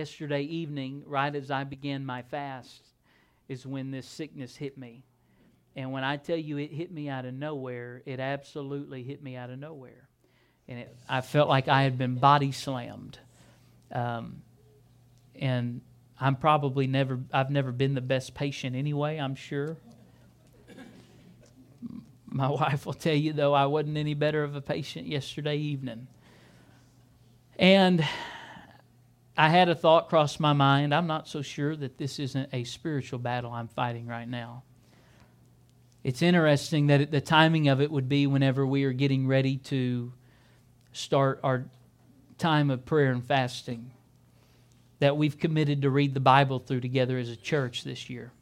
Yesterday evening, right as I began my fast, is when this sickness hit me. And when I tell you it hit me out of nowhere, it absolutely hit me out of nowhere. And it, I felt like I had been body slammed. Um, and I'm probably never, I've never been the best patient anyway, I'm sure. My wife will tell you, though, I wasn't any better of a patient yesterday evening. And I had a thought cross my mind. I'm not so sure that this isn't a spiritual battle I'm fighting right now. It's interesting that the timing of it would be whenever we are getting ready to start our time of prayer and fasting that we've committed to read the Bible through together as a church this year.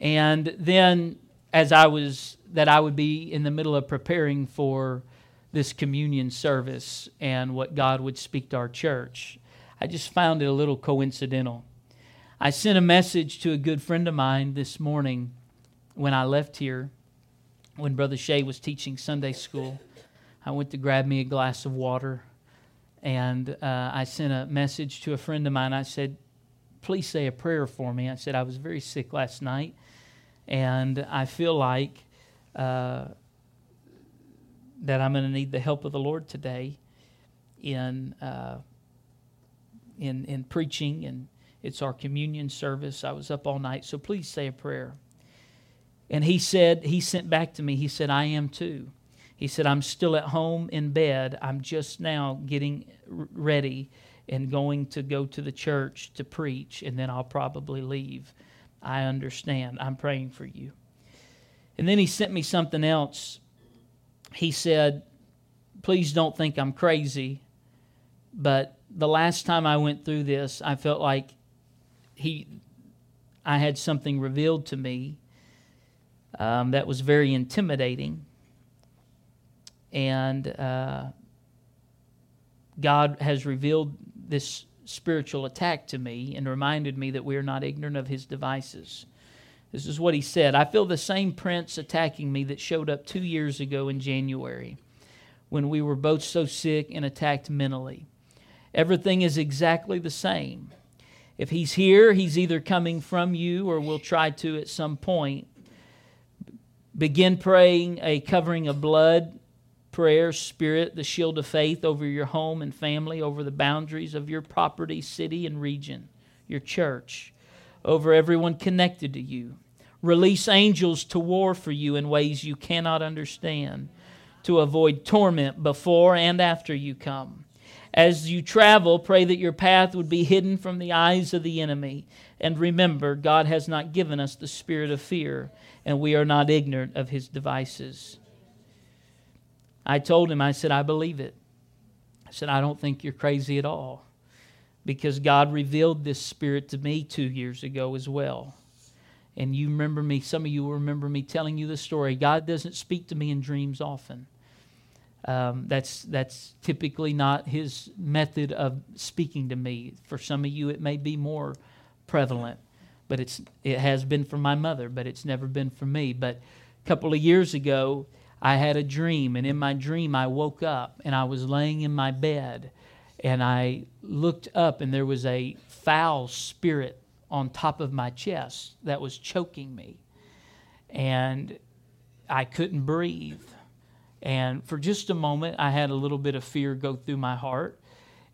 And then as I was that I would be in the middle of preparing for this communion service and what God would speak to our church. I just found it a little coincidental. I sent a message to a good friend of mine this morning when I left here, when Brother Shea was teaching Sunday school. I went to grab me a glass of water and uh, I sent a message to a friend of mine. I said, Please say a prayer for me. I said, I was very sick last night and I feel like uh, that I'm going to need the help of the Lord today in, uh, in, in preaching, and it's our communion service. I was up all night, so please say a prayer. And he said, he sent back to me, he said, I am too. He said, I'm still at home in bed. I'm just now getting ready and going to go to the church to preach, and then I'll probably leave. I understand. I'm praying for you. And then he sent me something else. He said, Please don't think I'm crazy, but the last time I went through this, I felt like he, I had something revealed to me um, that was very intimidating. And uh, God has revealed this spiritual attack to me and reminded me that we are not ignorant of his devices. This is what he said I feel the same prince attacking me that showed up two years ago in January when we were both so sick and attacked mentally. Everything is exactly the same. If he's here, he's either coming from you or will try to at some point. Begin praying a covering of blood prayer, spirit, the shield of faith over your home and family, over the boundaries of your property, city, and region, your church, over everyone connected to you. Release angels to war for you in ways you cannot understand, to avoid torment before and after you come. As you travel, pray that your path would be hidden from the eyes of the enemy. And remember, God has not given us the spirit of fear, and we are not ignorant of his devices. I told him, I said, I believe it. I said, I don't think you're crazy at all because God revealed this spirit to me two years ago as well. And you remember me, some of you will remember me telling you the story. God doesn't speak to me in dreams often. Um, that's, that's typically not his method of speaking to me. For some of you, it may be more prevalent, but it's, it has been for my mother, but it's never been for me. But a couple of years ago, I had a dream, and in my dream, I woke up and I was laying in my bed, and I looked up, and there was a foul spirit on top of my chest that was choking me. And I couldn't breathe. And for just a moment, I had a little bit of fear go through my heart.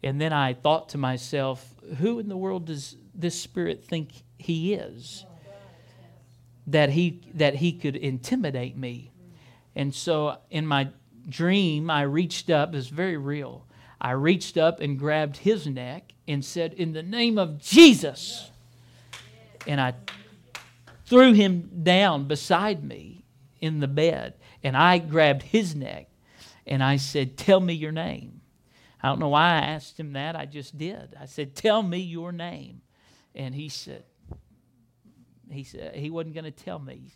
And then I thought to myself, who in the world does this spirit think he is? That he, that he could intimidate me. And so in my dream, I reached up, it's very real. I reached up and grabbed his neck and said, In the name of Jesus. And I threw him down beside me in the bed. And I grabbed his neck and I said, Tell me your name. I don't know why I asked him that. I just did. I said, Tell me your name. And he said, he said he wasn't going to tell me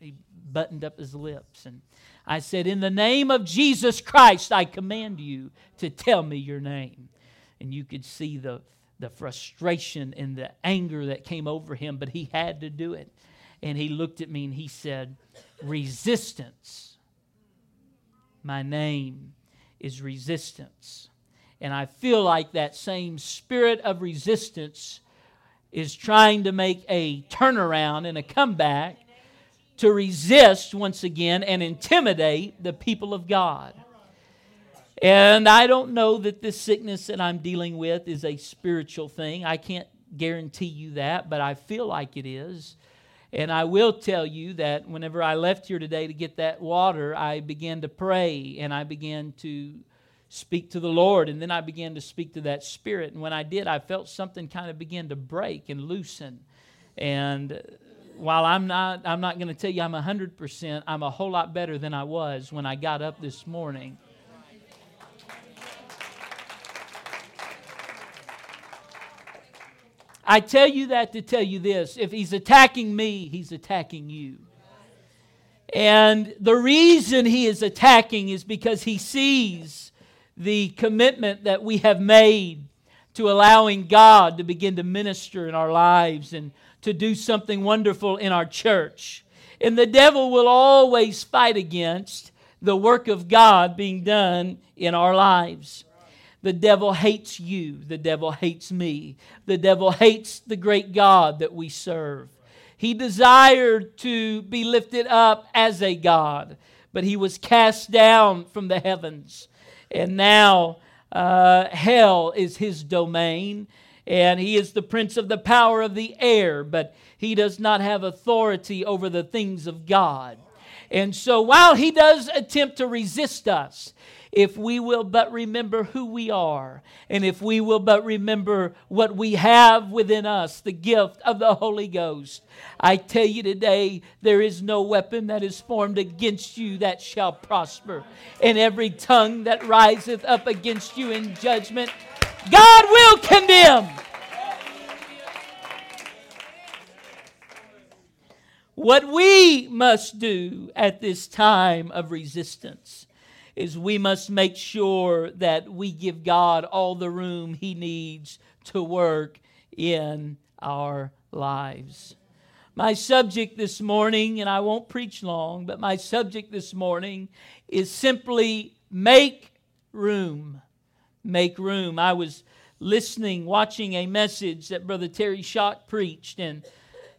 he buttoned up his lips and I said, In the name of Jesus Christ, I command you to tell me your name. And you could see the, the frustration and the anger that came over him, but he had to do it. And he looked at me and he said, Resistance. My name is resistance. And I feel like that same spirit of resistance is trying to make a turnaround and a comeback to resist once again and intimidate the people of God. And I don't know that this sickness that I'm dealing with is a spiritual thing. I can't guarantee you that, but I feel like it is. And I will tell you that whenever I left here today to get that water, I began to pray and I began to speak to the Lord. And then I began to speak to that spirit. And when I did, I felt something kind of begin to break and loosen. And while I'm not, I'm not going to tell you I'm 100%, I'm a whole lot better than I was when I got up this morning. I tell you that to tell you this if he's attacking me, he's attacking you. And the reason he is attacking is because he sees the commitment that we have made to allowing God to begin to minister in our lives and to do something wonderful in our church. And the devil will always fight against the work of God being done in our lives. The devil hates you. The devil hates me. The devil hates the great God that we serve. He desired to be lifted up as a God, but he was cast down from the heavens. And now uh, hell is his domain, and he is the prince of the power of the air, but he does not have authority over the things of God. And so while he does attempt to resist us, if we will but remember who we are, and if we will but remember what we have within us, the gift of the Holy Ghost. I tell you today, there is no weapon that is formed against you that shall prosper, and every tongue that riseth up against you in judgment, God will condemn. What we must do at this time of resistance is we must make sure that we give God all the room He needs to work in our lives. My subject this morning, and I won't preach long, but my subject this morning is simply make room. Make room. I was listening, watching a message that Brother Terry Schott preached, and,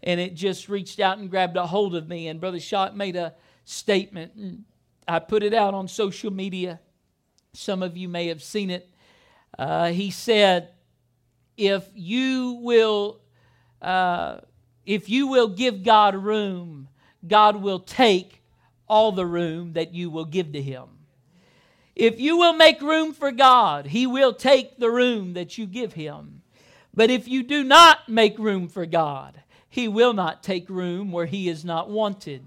and it just reached out and grabbed a hold of me. And Brother Schott made a statement. and I put it out on social media. Some of you may have seen it. Uh, he said, "If you will, uh, if you will give God room, God will take all the room that you will give to Him. If you will make room for God, He will take the room that you give Him. But if you do not make room for God, He will not take room where He is not wanted."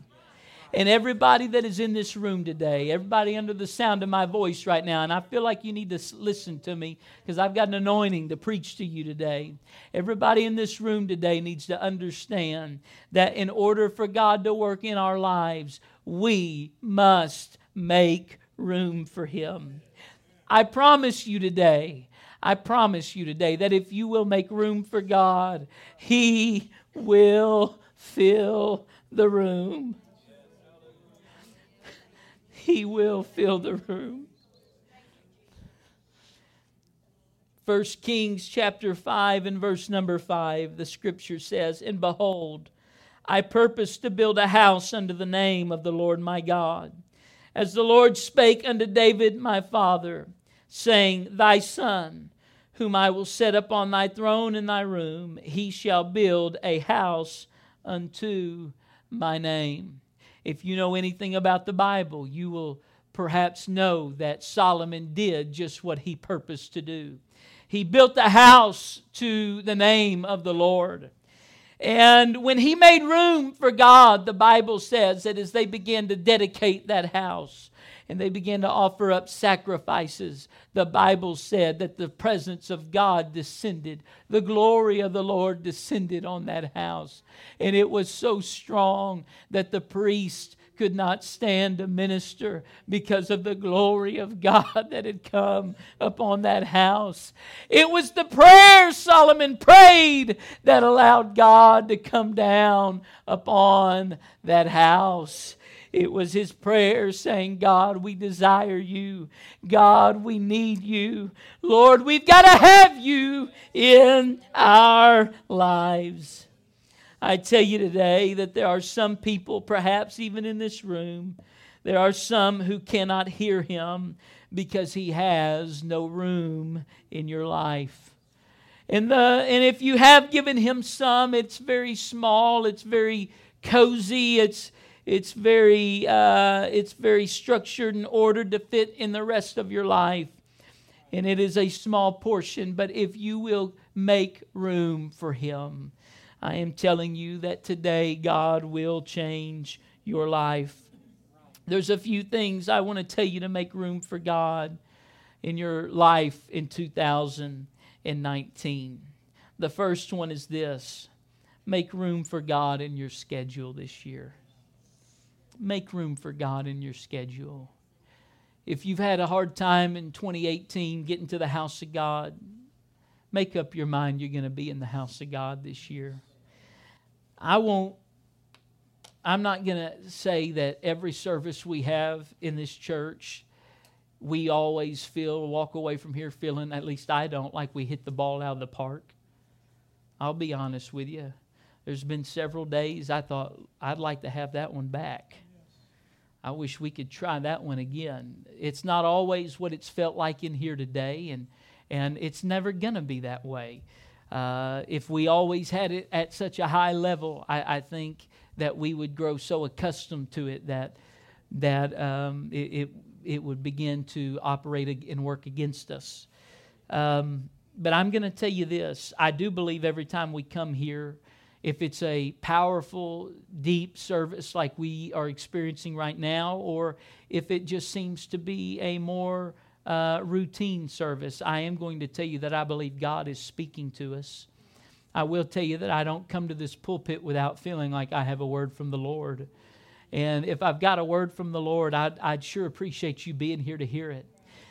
and everybody that is in this room today, everybody under the sound of my voice right now, and I feel like you need to listen to me because I've got an anointing to preach to you today. Everybody in this room today needs to understand that in order for God to work in our lives, we must make room for Him. I promise you today, I promise you today that if you will make room for God, He will fill the room. He will fill the room. First Kings chapter 5 and verse number 5, the scripture says, And behold, I purpose to build a house under the name of the Lord my God. As the Lord spake unto David my father, saying, Thy son, whom I will set upon thy throne in thy room, he shall build a house unto my name. If you know anything about the Bible, you will perhaps know that Solomon did just what he purposed to do. He built a house to the name of the Lord. And when he made room for God, the Bible says that as they began to dedicate that house, and they began to offer up sacrifices. The Bible said that the presence of God descended. The glory of the Lord descended on that house. And it was so strong that the priest could not stand to minister because of the glory of God that had come upon that house. It was the prayers Solomon prayed that allowed God to come down upon that house. It was his prayer saying, God, we desire you. God, we need you. Lord, we've got to have you in our lives. I tell you today that there are some people, perhaps even in this room, there are some who cannot hear him because he has no room in your life. And, the, and if you have given him some, it's very small, it's very cozy, it's, it's, very, uh, it's very structured and ordered to fit in the rest of your life. And it is a small portion, but if you will make room for him, I am telling you that today God will change your life. There's a few things I want to tell you to make room for God in your life in 2019. The first one is this make room for God in your schedule this year. Make room for God in your schedule. If you've had a hard time in 2018 getting to the house of God, make up your mind you're going to be in the house of God this year. I won't I'm not going to say that every service we have in this church, we always feel, walk away from here feeling, at least I don't, like we hit the ball out of the park. I'll be honest with you. There's been several days I thought I'd like to have that one back. I wish we could try that one again. It's not always what it's felt like in here today, and, and it's never going to be that way. Uh, if we always had it at such a high level, I, I think that we would grow so accustomed to it that that um, it, it, it would begin to operate and work against us. Um, but I'm going to tell you this: I do believe every time we come here, if it's a powerful, deep service like we are experiencing right now, or if it just seems to be a more uh, routine service, I am going to tell you that I believe God is speaking to us. I will tell you that I don't come to this pulpit without feeling like I have a word from the Lord. And if I've got a word from the Lord, I'd, I'd sure appreciate you being here to hear it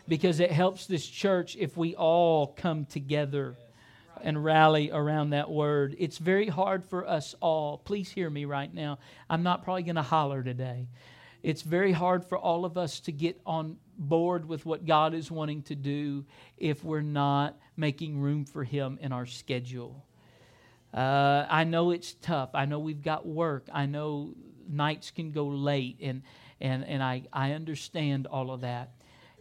because it helps this church if we all come together and rally around that word. It's very hard for us all. Please hear me right now. I'm not probably going to holler today. It's very hard for all of us to get on board with what God is wanting to do if we're not making room for Him in our schedule. Uh, I know it's tough. I know we've got work. I know nights can go late, and, and, and I, I understand all of that.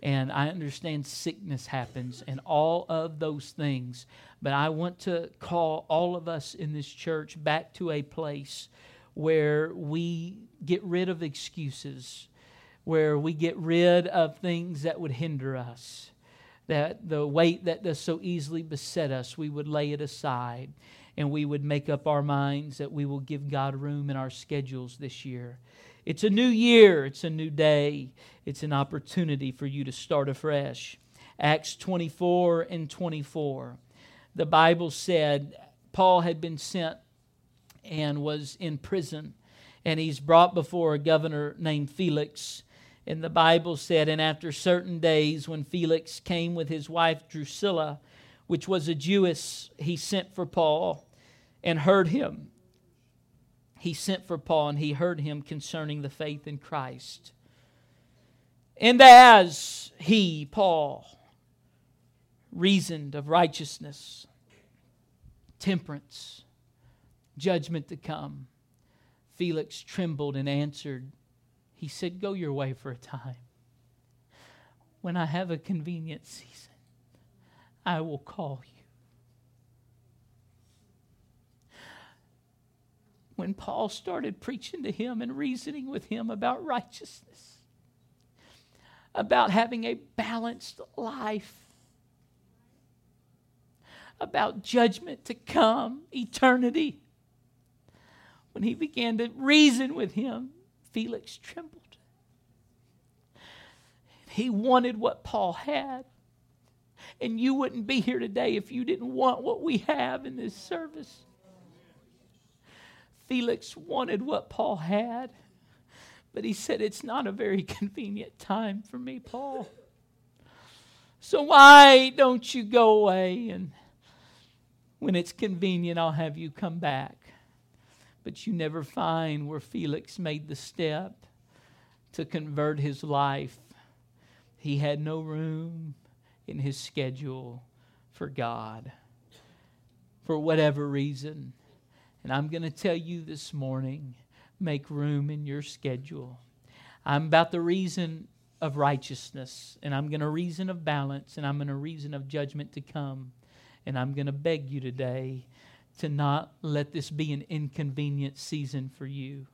And I understand sickness happens and all of those things. But I want to call all of us in this church back to a place where we get rid of excuses, where we get rid of things that would hinder us, that the weight that does so easily beset us, we would lay it aside and we would make up our minds that we will give God room in our schedules this year. It's a new year, it's a new day, it's an opportunity for you to start afresh. Acts 24 and 24. The Bible said Paul had been sent and was in prison, and he's brought before a governor named Felix. And the Bible said, And after certain days, when Felix came with his wife Drusilla, which was a Jewess, he sent for Paul and heard him. He sent for Paul and he heard him concerning the faith in Christ. And as he, Paul, reasoned of righteousness, temperance, judgment to come, Felix trembled and answered, He said, Go your way for a time. When I have a convenient season, I will call you. when Paul started preaching to him and reasoning with him about righteousness, about having a balanced life, about judgment to come, eternity. When he began to reason with him, Felix trembled. He wanted what Paul had. And you wouldn't be here today if you didn't want what we have in this service. Felix wanted what Paul had, but he said, It's not a very convenient time for me, Paul. So why don't you go away and when it's convenient, I'll have you come back? But you never find where Felix made the step to convert his life, he had no room in his schedule for God for whatever reason. And I'm going to tell you this morning make room in your schedule. I'm about the reason of righteousness, and I'm going to reason of balance, and I'm going to reason of judgment to come. And I'm going to beg you today to not let this be an inconvenient season for you.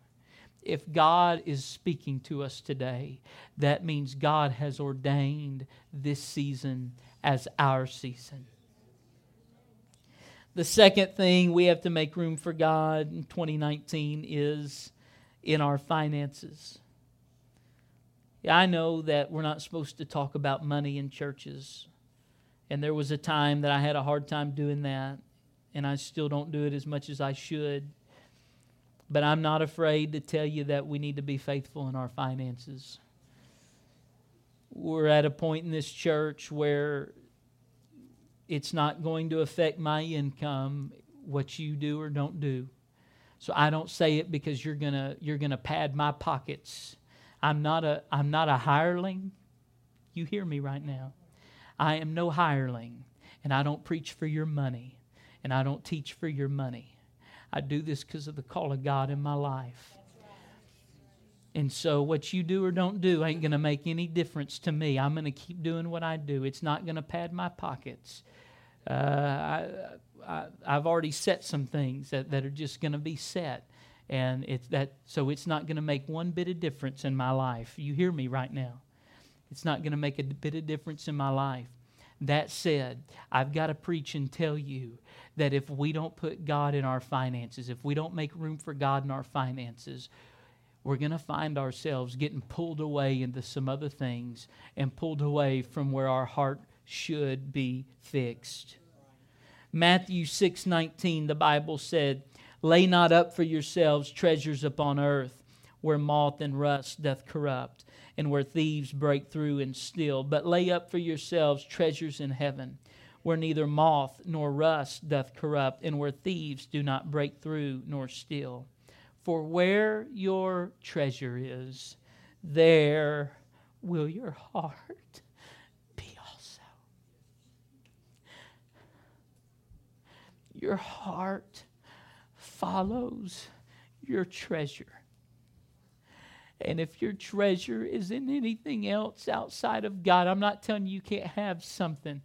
If God is speaking to us today, that means God has ordained this season as our season. The second thing we have to make room for God in 2019 is in our finances. I know that we're not supposed to talk about money in churches. And there was a time that I had a hard time doing that, and I still don't do it as much as I should. But I'm not afraid to tell you that we need to be faithful in our finances. We're at a point in this church where it's not going to affect my income what you do or don't do. So I don't say it because you're going to you're to pad my pockets. I'm not a I'm not a hireling. You hear me right now. I am no hireling, and I don't preach for your money, and I don't teach for your money. I do this because of the call of God in my life. And so, what you do or don't do ain't going to make any difference to me. I'm going to keep doing what I do. It's not going to pad my pockets. Uh, I, I, have already set some things that, that are just going to be set. And it's that, so it's not going to make one bit of difference in my life. You hear me right now. It's not going to make a bit of difference in my life. That said, I've got to preach and tell you that if we don't put God in our finances, if we don't make room for God in our finances, we're going to find ourselves getting pulled away into some other things and pulled away from where our heart should be fixed. Matthew 6:19 the Bible said, "Lay not up for yourselves treasures upon earth, where moth and rust doth corrupt, and where thieves break through and steal, but lay up for yourselves treasures in heaven, where neither moth nor rust doth corrupt, and where thieves do not break through nor steal. For where your treasure is, there will your heart be also. Your heart follows your treasure. And if your treasure is in anything else outside of God, I'm not telling you you can't have something.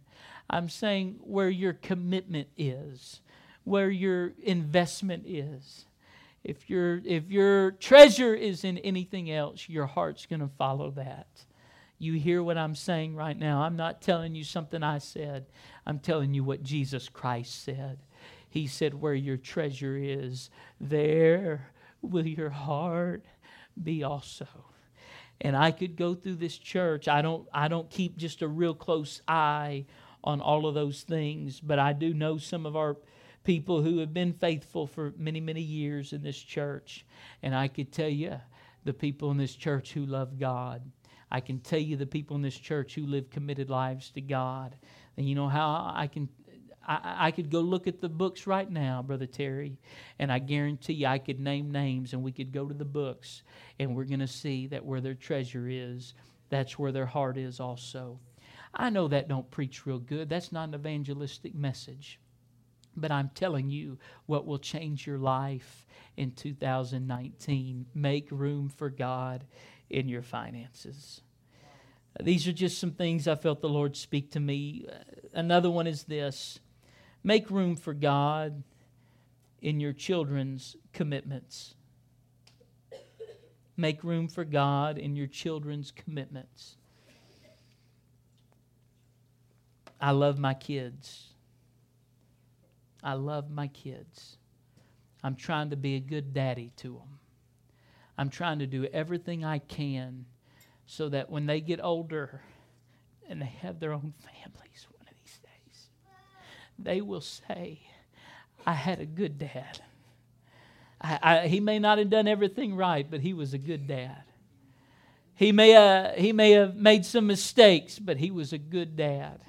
I'm saying where your commitment is, where your investment is. If your if your treasure is in anything else, your heart's going to follow that. You hear what I'm saying right now. I'm not telling you something I said. I'm telling you what Jesus Christ said. He said, Where your treasure is, there will your heart be also. And I could go through this church. I don't I don't keep just a real close eye on all of those things, but I do know some of our people who have been faithful for many, many years in this church. And I could tell you the people in this church who love God. I can tell you the people in this church who live committed lives to God. And you know how I can I, I, could go look at the books right now, Brother Terry, and I guarantee you I could name names and we could go to the books and we're going to see that where their treasure is, that's where their heart is also. I know that don't preach real good. That's not an evangelistic message. But I'm telling you what will change your life in 2019. Make room for God in your finances. These are just some things I felt the Lord speak to me. Another one is this Make room for God in your children's commitments. Make room for God in your children's commitments. I love my kids. I love my kids. I'm trying to be a good daddy to them. I'm trying to do everything I can so that when they get older and they have their own families, they will say, I had a good dad. I, I, he may not have done everything right, but he was a good dad. He may, uh, he may have made some mistakes, but he was a good dad.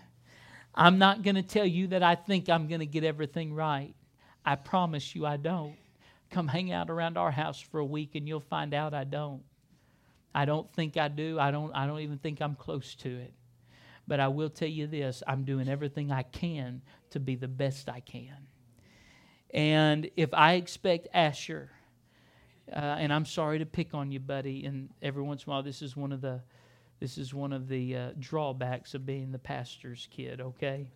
I'm not going to tell you that I think I'm going to get everything right. I promise you I don't. Come hang out around our house for a week and you'll find out I don't. I don't think I do. I don't, I don't even think I'm close to it. But I will tell you this I'm doing everything I can to be the best I can. And if I expect Asher, uh, and I'm sorry to pick on you, buddy, and every once in a while, this is one of the, this is one of the uh, drawbacks of being the pastor's kid. Okay,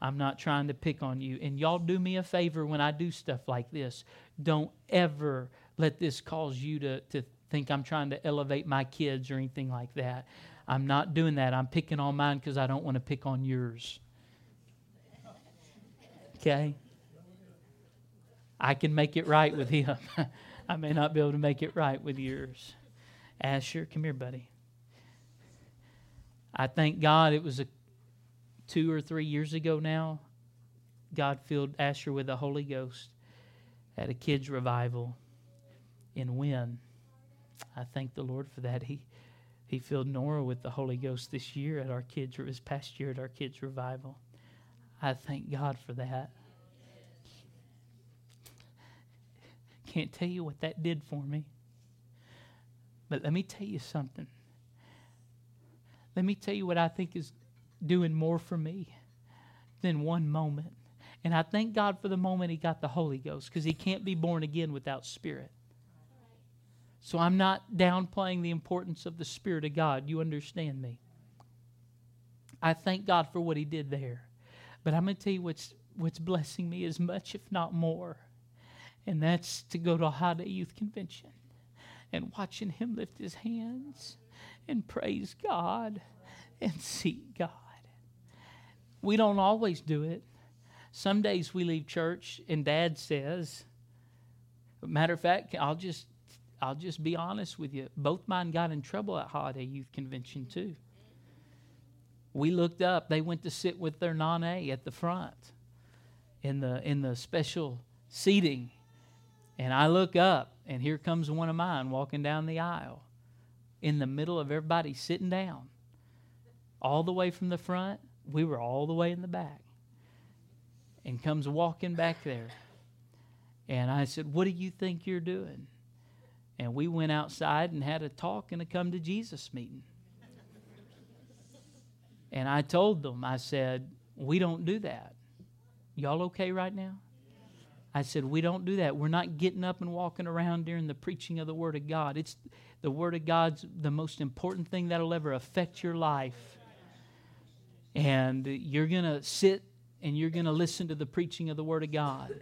I'm not trying to pick on you. And y'all do me a favor when I do stuff like this. Don't ever let this cause you to, to think I'm trying to elevate my kids or anything like that. I'm not doing that. I'm picking on mine because I don't want to pick on yours. Okay? I can make it right with him. I may not be able to make it right with yours. Asher, come here, buddy. I thank God it was a two or three years ago now. God filled Asher with the Holy Ghost at a kids' revival in Wynn. I thank the Lord for that. He he filled Nora with the Holy Ghost this year at our kids, this past year at our kids' revival. I thank God for that. Can't tell you what that did for me. But let me tell you something. Let me tell you what I think is doing more for me than one moment. And I thank God for the moment he got the Holy Ghost because he can't be born again without Spirit. So I'm not downplaying the importance of the Spirit of God. You understand me? I thank God for what He did there. But I'm going to tell you what's, what's blessing me as much, if not more. And that's to go to a Holiday Youth Convention and watching him lift his hands and praise God and seek God. We don't always do it. Some days we leave church and dad says, matter of fact, I'll just I'll just be honest with you. Both mine got in trouble at Holiday Youth Convention, too. We looked up, they went to sit with their Nana at the front in the, in the special seating. And I look up, and here comes one of mine walking down the aisle in the middle of everybody sitting down. All the way from the front, we were all the way in the back. And comes walking back there. And I said, What do you think you're doing? And we went outside and had a talk and a come to Jesus meeting. And I told them, I said, we don't do that. Y'all okay right now? I said, we don't do that. We're not getting up and walking around during the preaching of the Word of God. It's the Word of God's the most important thing that'll ever affect your life. And you're going to sit and you're going to listen to the preaching of the Word of God.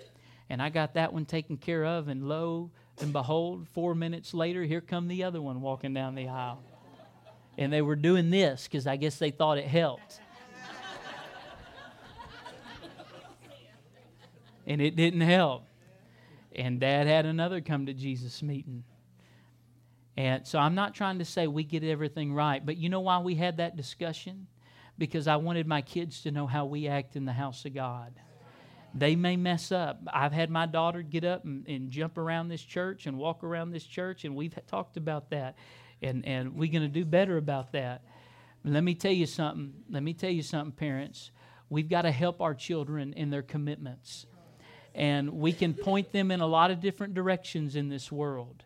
And I got that one taken care of, and lo and behold, four minutes later, here come the other one walking down the aisle. And they were doing this because I guess they thought it helped. and it didn't help. And dad had another come to Jesus meeting. And so I'm not trying to say we get everything right, but you know why we had that discussion? Because I wanted my kids to know how we act in the house of God. They may mess up. I've had my daughter get up and, and jump around this church and walk around this church, and we've talked about that. And, and we're going to do better about that. Let me tell you something. Let me tell you something, parents. We've got to help our children in their commitments. And we can point them in a lot of different directions in this world.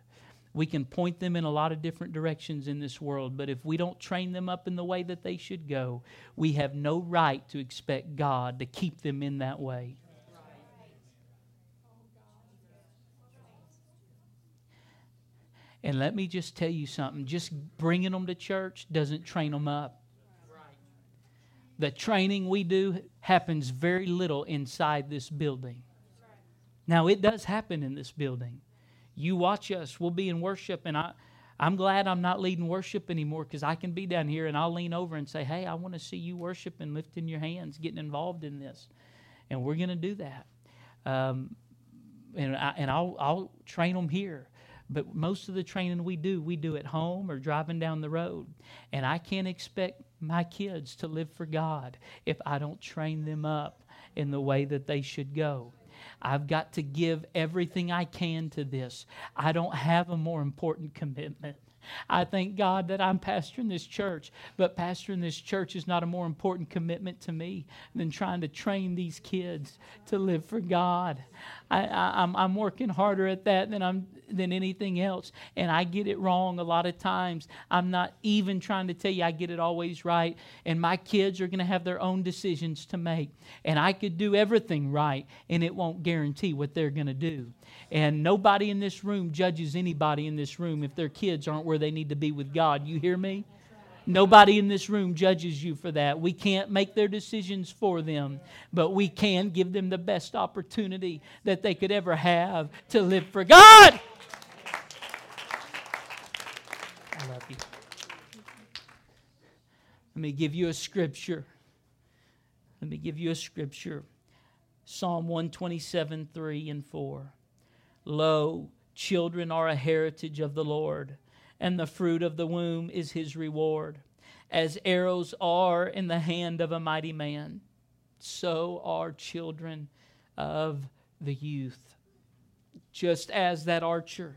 We can point them in a lot of different directions in this world, but if we don't train them up in the way that they should go, we have no right to expect God to keep them in that way. And let me just tell you something just bringing them to church doesn't train them up. The training we do happens very little inside this building. Now, it does happen in this building. You watch us, we'll be in worship, and I, I'm glad I'm not leading worship anymore because I can be down here and I'll lean over and say, Hey, I want to see you worship and lifting your hands, getting involved in this. And we're going to do that. Um, and I, and I'll, I'll train them here. But most of the training we do, we do at home or driving down the road. And I can't expect my kids to live for God if I don't train them up in the way that they should go. I've got to give everything I can to this. I don't have a more important commitment. I thank God that I'm pastoring this church, but pastoring this church is not a more important commitment to me than trying to train these kids to live for God. I, I, I'm, I'm working harder at that than I'm than anything else. And I get it wrong a lot of times. I'm not even trying to tell you I get it always right. And my kids are going to have their own decisions to make. And I could do everything right, and it won't guarantee what they're going to do. And nobody in this room judges anybody in this room if their kids aren't where they need to be with God. You hear me? Nobody in this room judges you for that. We can't make their decisions for them, but we can give them the best opportunity that they could ever have to live for God. I love you. Let me give you a scripture. Let me give you a scripture. Psalm 127, 3 and 4. Lo, children are a heritage of the Lord, and the fruit of the womb is his reward. As arrows are in the hand of a mighty man, so are children of the youth. Just as that archer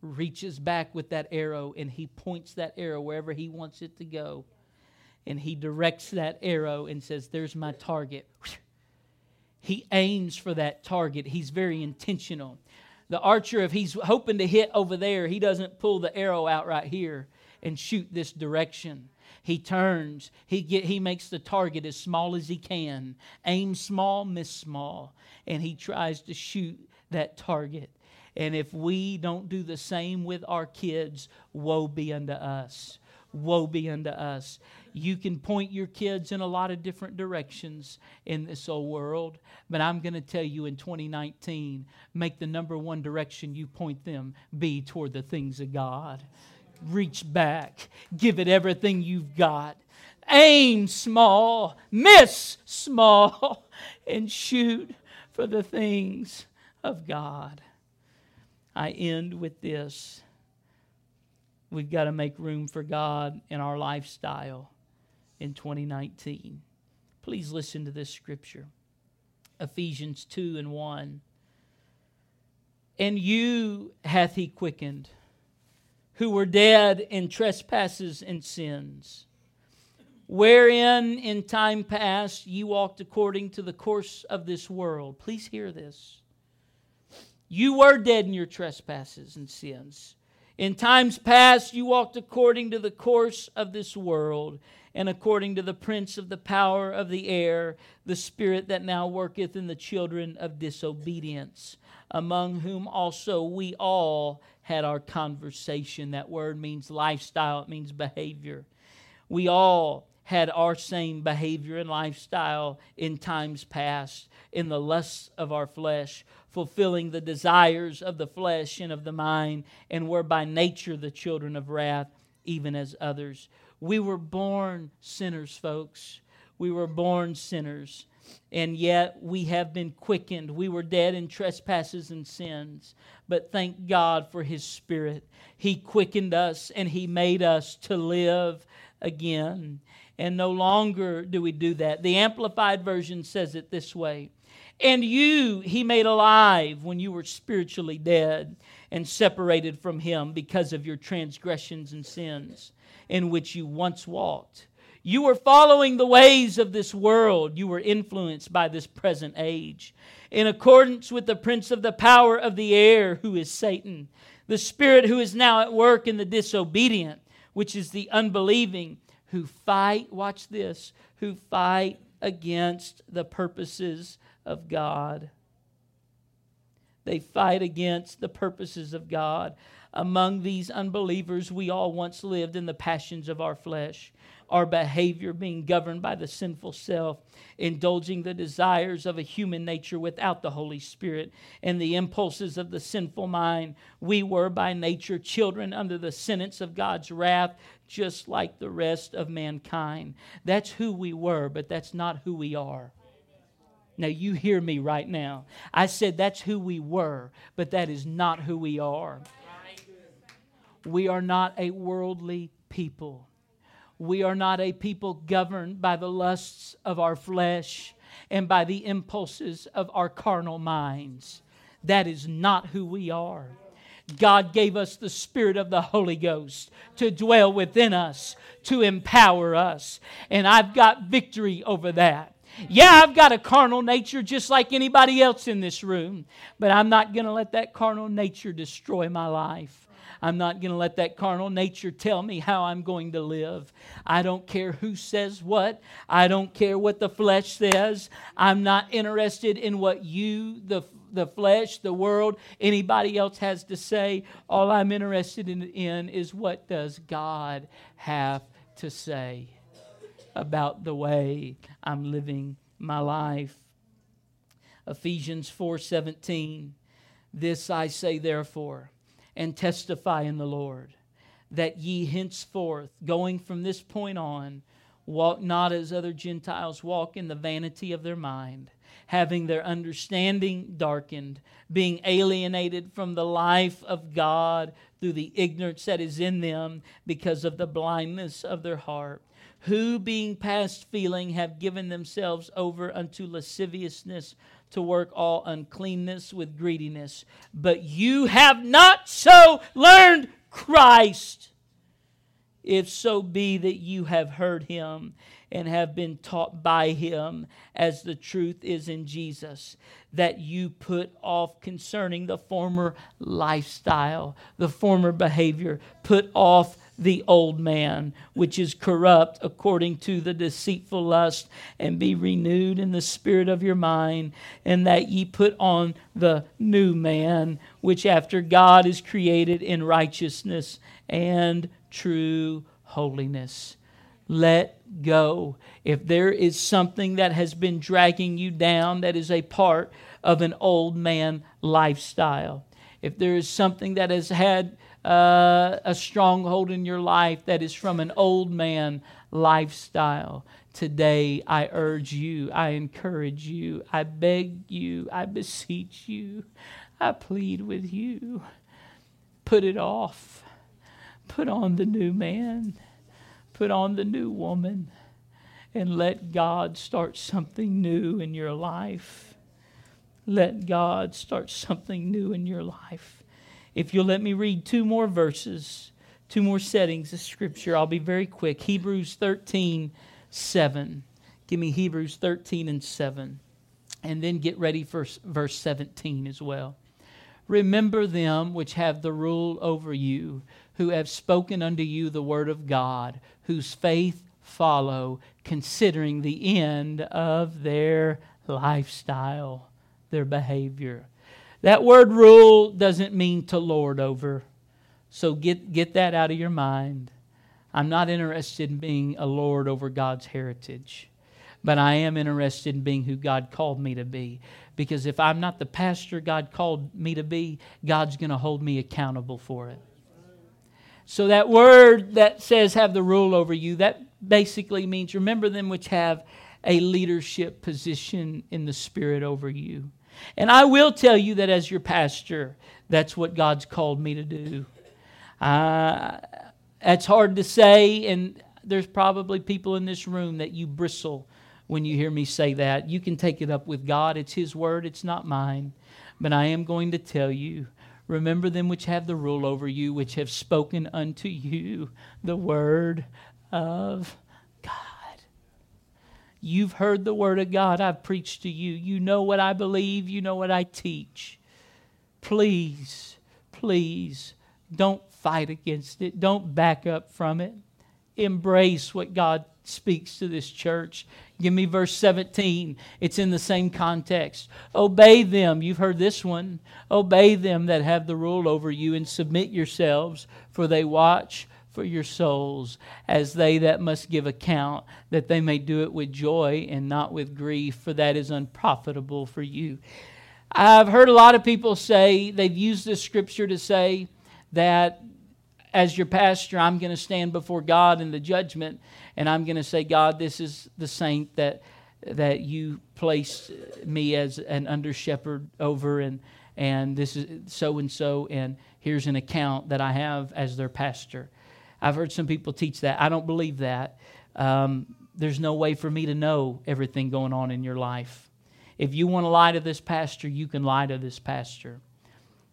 reaches back with that arrow and he points that arrow wherever he wants it to go. And he directs that arrow and says, There's my target. He aims for that target. He's very intentional. The archer, if he's hoping to hit over there, he doesn't pull the arrow out right here and shoot this direction. He turns, he, get, he makes the target as small as he can. Aim small, miss small. And he tries to shoot that target. And if we don't do the same with our kids, woe be unto us. Woe be unto us. You can point your kids in a lot of different directions in this old world, but I'm going to tell you in 2019, make the number one direction you point them be toward the things of God. Reach back, give it everything you've got. Aim small, miss small, and shoot for the things of God. I end with this. We've got to make room for God in our lifestyle in 2019. Please listen to this scripture Ephesians 2 and 1. And you hath he quickened, who were dead in trespasses and sins, wherein in time past you walked according to the course of this world. Please hear this you were dead in your trespasses and sins. In times past, you walked according to the course of this world and according to the prince of the power of the air, the spirit that now worketh in the children of disobedience, among whom also we all had our conversation. That word means lifestyle, it means behavior. We all had our same behavior and lifestyle in times past, in the lusts of our flesh fulfilling the desires of the flesh and of the mind, and were by nature the children of wrath, even as others. We were born sinners, folks. We were born sinners, and yet we have been quickened. We were dead in trespasses and sins, but thank God for His Spirit. He quickened us and He made us to live again. And no longer do we do that. The Amplified Version says it this way and you he made alive when you were spiritually dead and separated from him because of your transgressions and sins in which you once walked. You were following the ways of this world. You were influenced by this present age. In accordance with the prince of the power of the air, who is Satan, the spirit who is now at work in the disobedient, which is the unbelieving, who fight, watch this, who fight against the purposes of God. They fight against the purposes of God. Among these unbelievers, we all once lived in the passions of our flesh, our behavior being governed by the sinful self, indulging the desires of a human nature without the Holy Spirit and the impulses of the sinful mind. We were by nature children under the sentence of God's wrath, just like the rest of mankind. That's who we were, but that's not who we are. Now, you hear me right now. I said that's who we were, but that is not who we are. We are not a worldly people. We are not a people governed by the lusts of our flesh and by the impulses of our carnal minds. That is not who we are. God gave us the Spirit of the Holy Ghost to dwell within us, to empower us. And I've got victory over that. Yeah, I've got a carnal nature just like anybody else in this room, but I'm not going to let that carnal nature destroy my life. I'm not going to let that carnal nature tell me how I'm going to live. I don't care who says what. I don't care what the flesh says. I'm not interested in what you, the, the flesh, the world, anybody else has to say. All I'm interested in, in is what does God have to say about the way I'm living my life. Ephesians 4:17 This I say therefore and testify in the Lord, that ye henceforth, going from this point on, walk not as other Gentiles walk in the vanity of their mind, having their understanding darkened, being alienated from the life of God through the ignorance that is in them because of the blindness of their heart who being past feeling have given themselves over unto lasciviousness to work all uncleanness with greediness. But you have not so learned Christ. If so be that you have heard him and have been taught by him, as the truth is in Jesus, that you put off concerning the former lifestyle, the former behavior, put off the old man, which is corrupt according to the deceitful lust, and be renewed in the spirit of your mind, and that ye put on the new man, which after God is created in righteousness and true holiness. Let go. If there is something that has been dragging you down that is a part of an old man lifestyle, if there is something that has had uh, a stronghold in your life that is from an old man lifestyle. Today, I urge you, I encourage you, I beg you, I beseech you, I plead with you. Put it off. Put on the new man. Put on the new woman. And let God start something new in your life. Let God start something new in your life. If you'll let me read two more verses, two more settings of Scripture, I'll be very quick. Hebrews 13, 7. Give me Hebrews 13 and 7. And then get ready for verse 17 as well. Remember them which have the rule over you, who have spoken unto you the word of God, whose faith follow, considering the end of their lifestyle, their behavior. That word rule doesn't mean to lord over. So get, get that out of your mind. I'm not interested in being a lord over God's heritage, but I am interested in being who God called me to be. Because if I'm not the pastor God called me to be, God's going to hold me accountable for it. So that word that says have the rule over you, that basically means remember them which have a leadership position in the spirit over you. And I will tell you that as your pastor, that's what God's called me to do. Uh, it's hard to say, and there's probably people in this room that you bristle when you hear me say that. You can take it up with God. It's His word, it's not mine. But I am going to tell you remember them which have the rule over you, which have spoken unto you the word of You've heard the word of God I've preached to you. You know what I believe, you know what I teach. Please, please don't fight against it, don't back up from it. Embrace what God speaks to this church. Give me verse 17. It's in the same context. Obey them. You've heard this one. Obey them that have the rule over you and submit yourselves, for they watch for your souls as they that must give account, that they may do it with joy and not with grief, for that is unprofitable for you. I've heard a lot of people say, they've used this scripture to say that as your pastor, I'm going to stand before God in the judgment, and I'm going to say, God, this is the saint that that you placed me as an under shepherd over, and and this is so and so, and here's an account that I have as their pastor. I've heard some people teach that. I don't believe that. Um, there's no way for me to know everything going on in your life. If you want to lie to this pastor, you can lie to this pastor.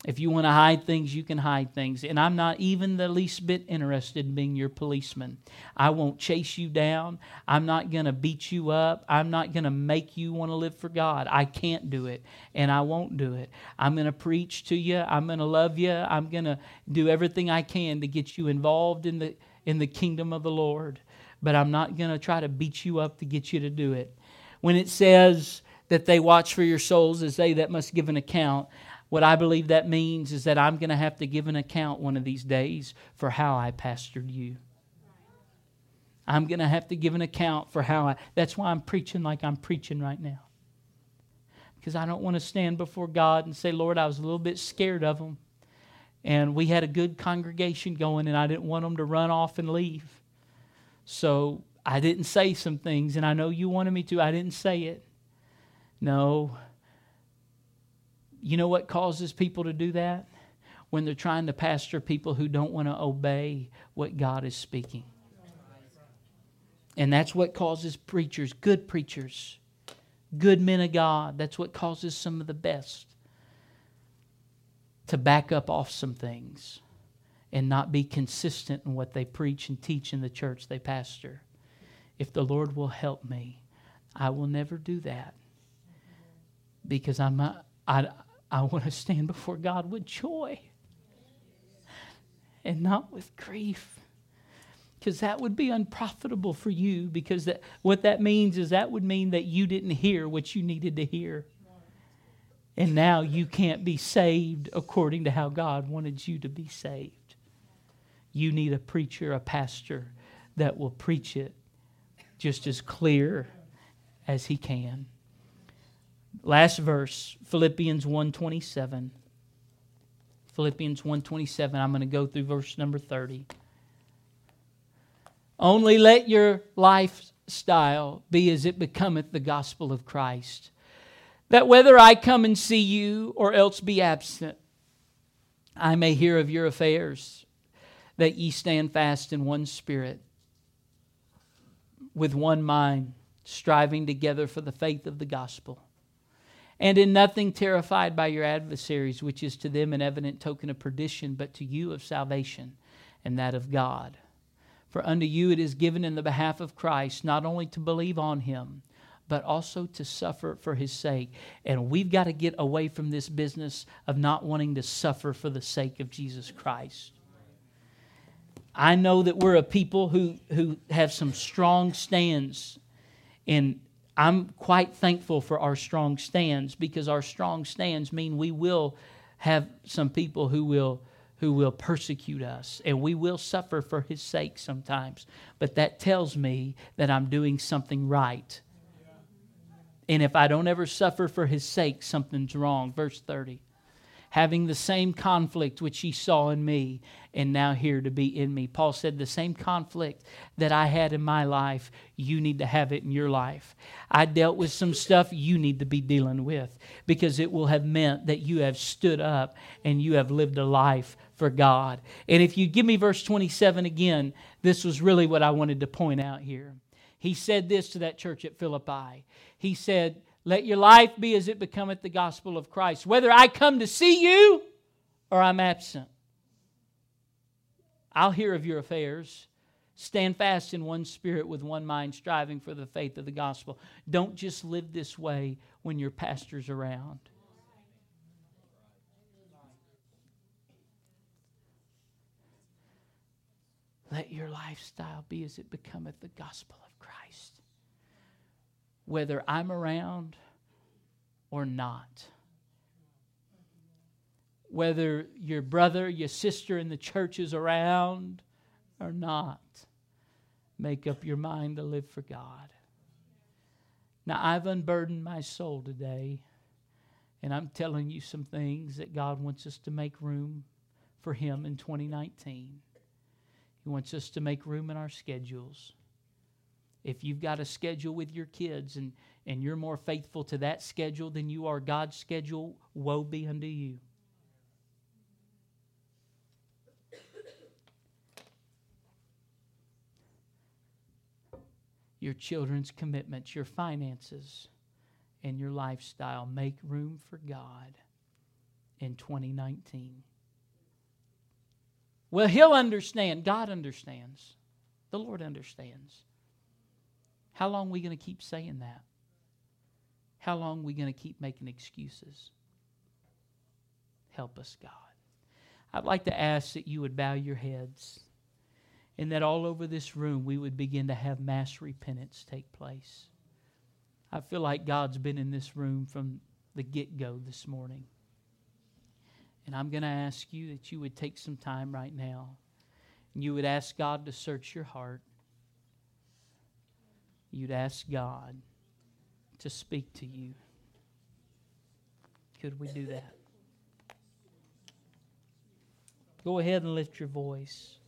If you want to hide things, you can hide things. And I'm not even the least bit interested in being your policeman. I won't chase you down. I'm not going to beat you up. I'm not going to make you want to live for God. I can't do it, and I won't do it. I'm going to preach to you. I'm going to love you. I'm going to do everything I can to get you involved in the in the kingdom of the Lord. But I'm not going to try to beat you up to get you to do it. When it says that they watch for your souls as they that must give an account, what I believe that means is that I'm going to have to give an account one of these days for how I pastored you. I'm going to have to give an account for how I. That's why I'm preaching like I'm preaching right now. Because I don't want to stand before God and say, Lord, I was a little bit scared of them. And we had a good congregation going, and I didn't want them to run off and leave. So I didn't say some things, and I know you wanted me to. I didn't say it. No, you know what causes people to do that? When they're trying to pastor people who don't want to obey what God is speaking. And that's what causes preachers, good preachers, good men of God, that's what causes some of the best to back up off some things and not be consistent in what they preach and teach in the church they pastor. If the Lord will help me, I will never do that because I'm not, I, I want to stand before God with joy and not with grief. Because that would be unprofitable for you, because that, what that means is that would mean that you didn't hear what you needed to hear. And now you can't be saved according to how God wanted you to be saved. You need a preacher, a pastor that will preach it just as clear as he can. Last verse, Philippians 1:27. Philippians 1:27. I'm going to go through verse number 30. Only let your lifestyle be as it becometh the gospel of Christ. That whether I come and see you or else be absent, I may hear of your affairs, that ye stand fast in one spirit, with one mind, striving together for the faith of the gospel and in nothing terrified by your adversaries, which is to them an evident token of perdition, but to you of salvation and that of God. For unto you it is given in the behalf of Christ not only to believe on him, but also to suffer for his sake. And we've got to get away from this business of not wanting to suffer for the sake of Jesus Christ. I know that we're a people who, who have some strong stands in I'm quite thankful for our strong stands because our strong stands mean we will have some people who will who will persecute us and we will suffer for his sake sometimes. But that tells me that I'm doing something right. And if I don't ever suffer for his sake something's wrong. Verse 30 having the same conflict which he saw in me and now hear to be in me. Paul said, The same conflict that I had in my life, you need to have it in your life. I dealt with some stuff you need to be dealing with because it will have meant that you have stood up and you have lived a life for God. And if you give me verse 27 again, this was really what I wanted to point out here. He said this to that church at Philippi. He said, let your life be as it becometh the gospel of Christ, whether I come to see you or I'm absent. I'll hear of your affairs. Stand fast in one spirit with one mind, striving for the faith of the gospel. Don't just live this way when your pastor's around. Let your lifestyle be as it becometh the gospel of whether I'm around or not. Whether your brother, your sister in the church is around or not, make up your mind to live for God. Now, I've unburdened my soul today, and I'm telling you some things that God wants us to make room for Him in 2019. He wants us to make room in our schedules. If you've got a schedule with your kids and, and you're more faithful to that schedule than you are God's schedule, woe be unto you. Your children's commitments, your finances, and your lifestyle. Make room for God in 2019. Well, He'll understand. God understands. The Lord understands. How long are we going to keep saying that? How long are we going to keep making excuses? Help us, God. I'd like to ask that you would bow your heads and that all over this room we would begin to have mass repentance take place. I feel like God's been in this room from the get go this morning. And I'm going to ask you that you would take some time right now and you would ask God to search your heart. You'd ask God to speak to you. Could we do that? Go ahead and lift your voice.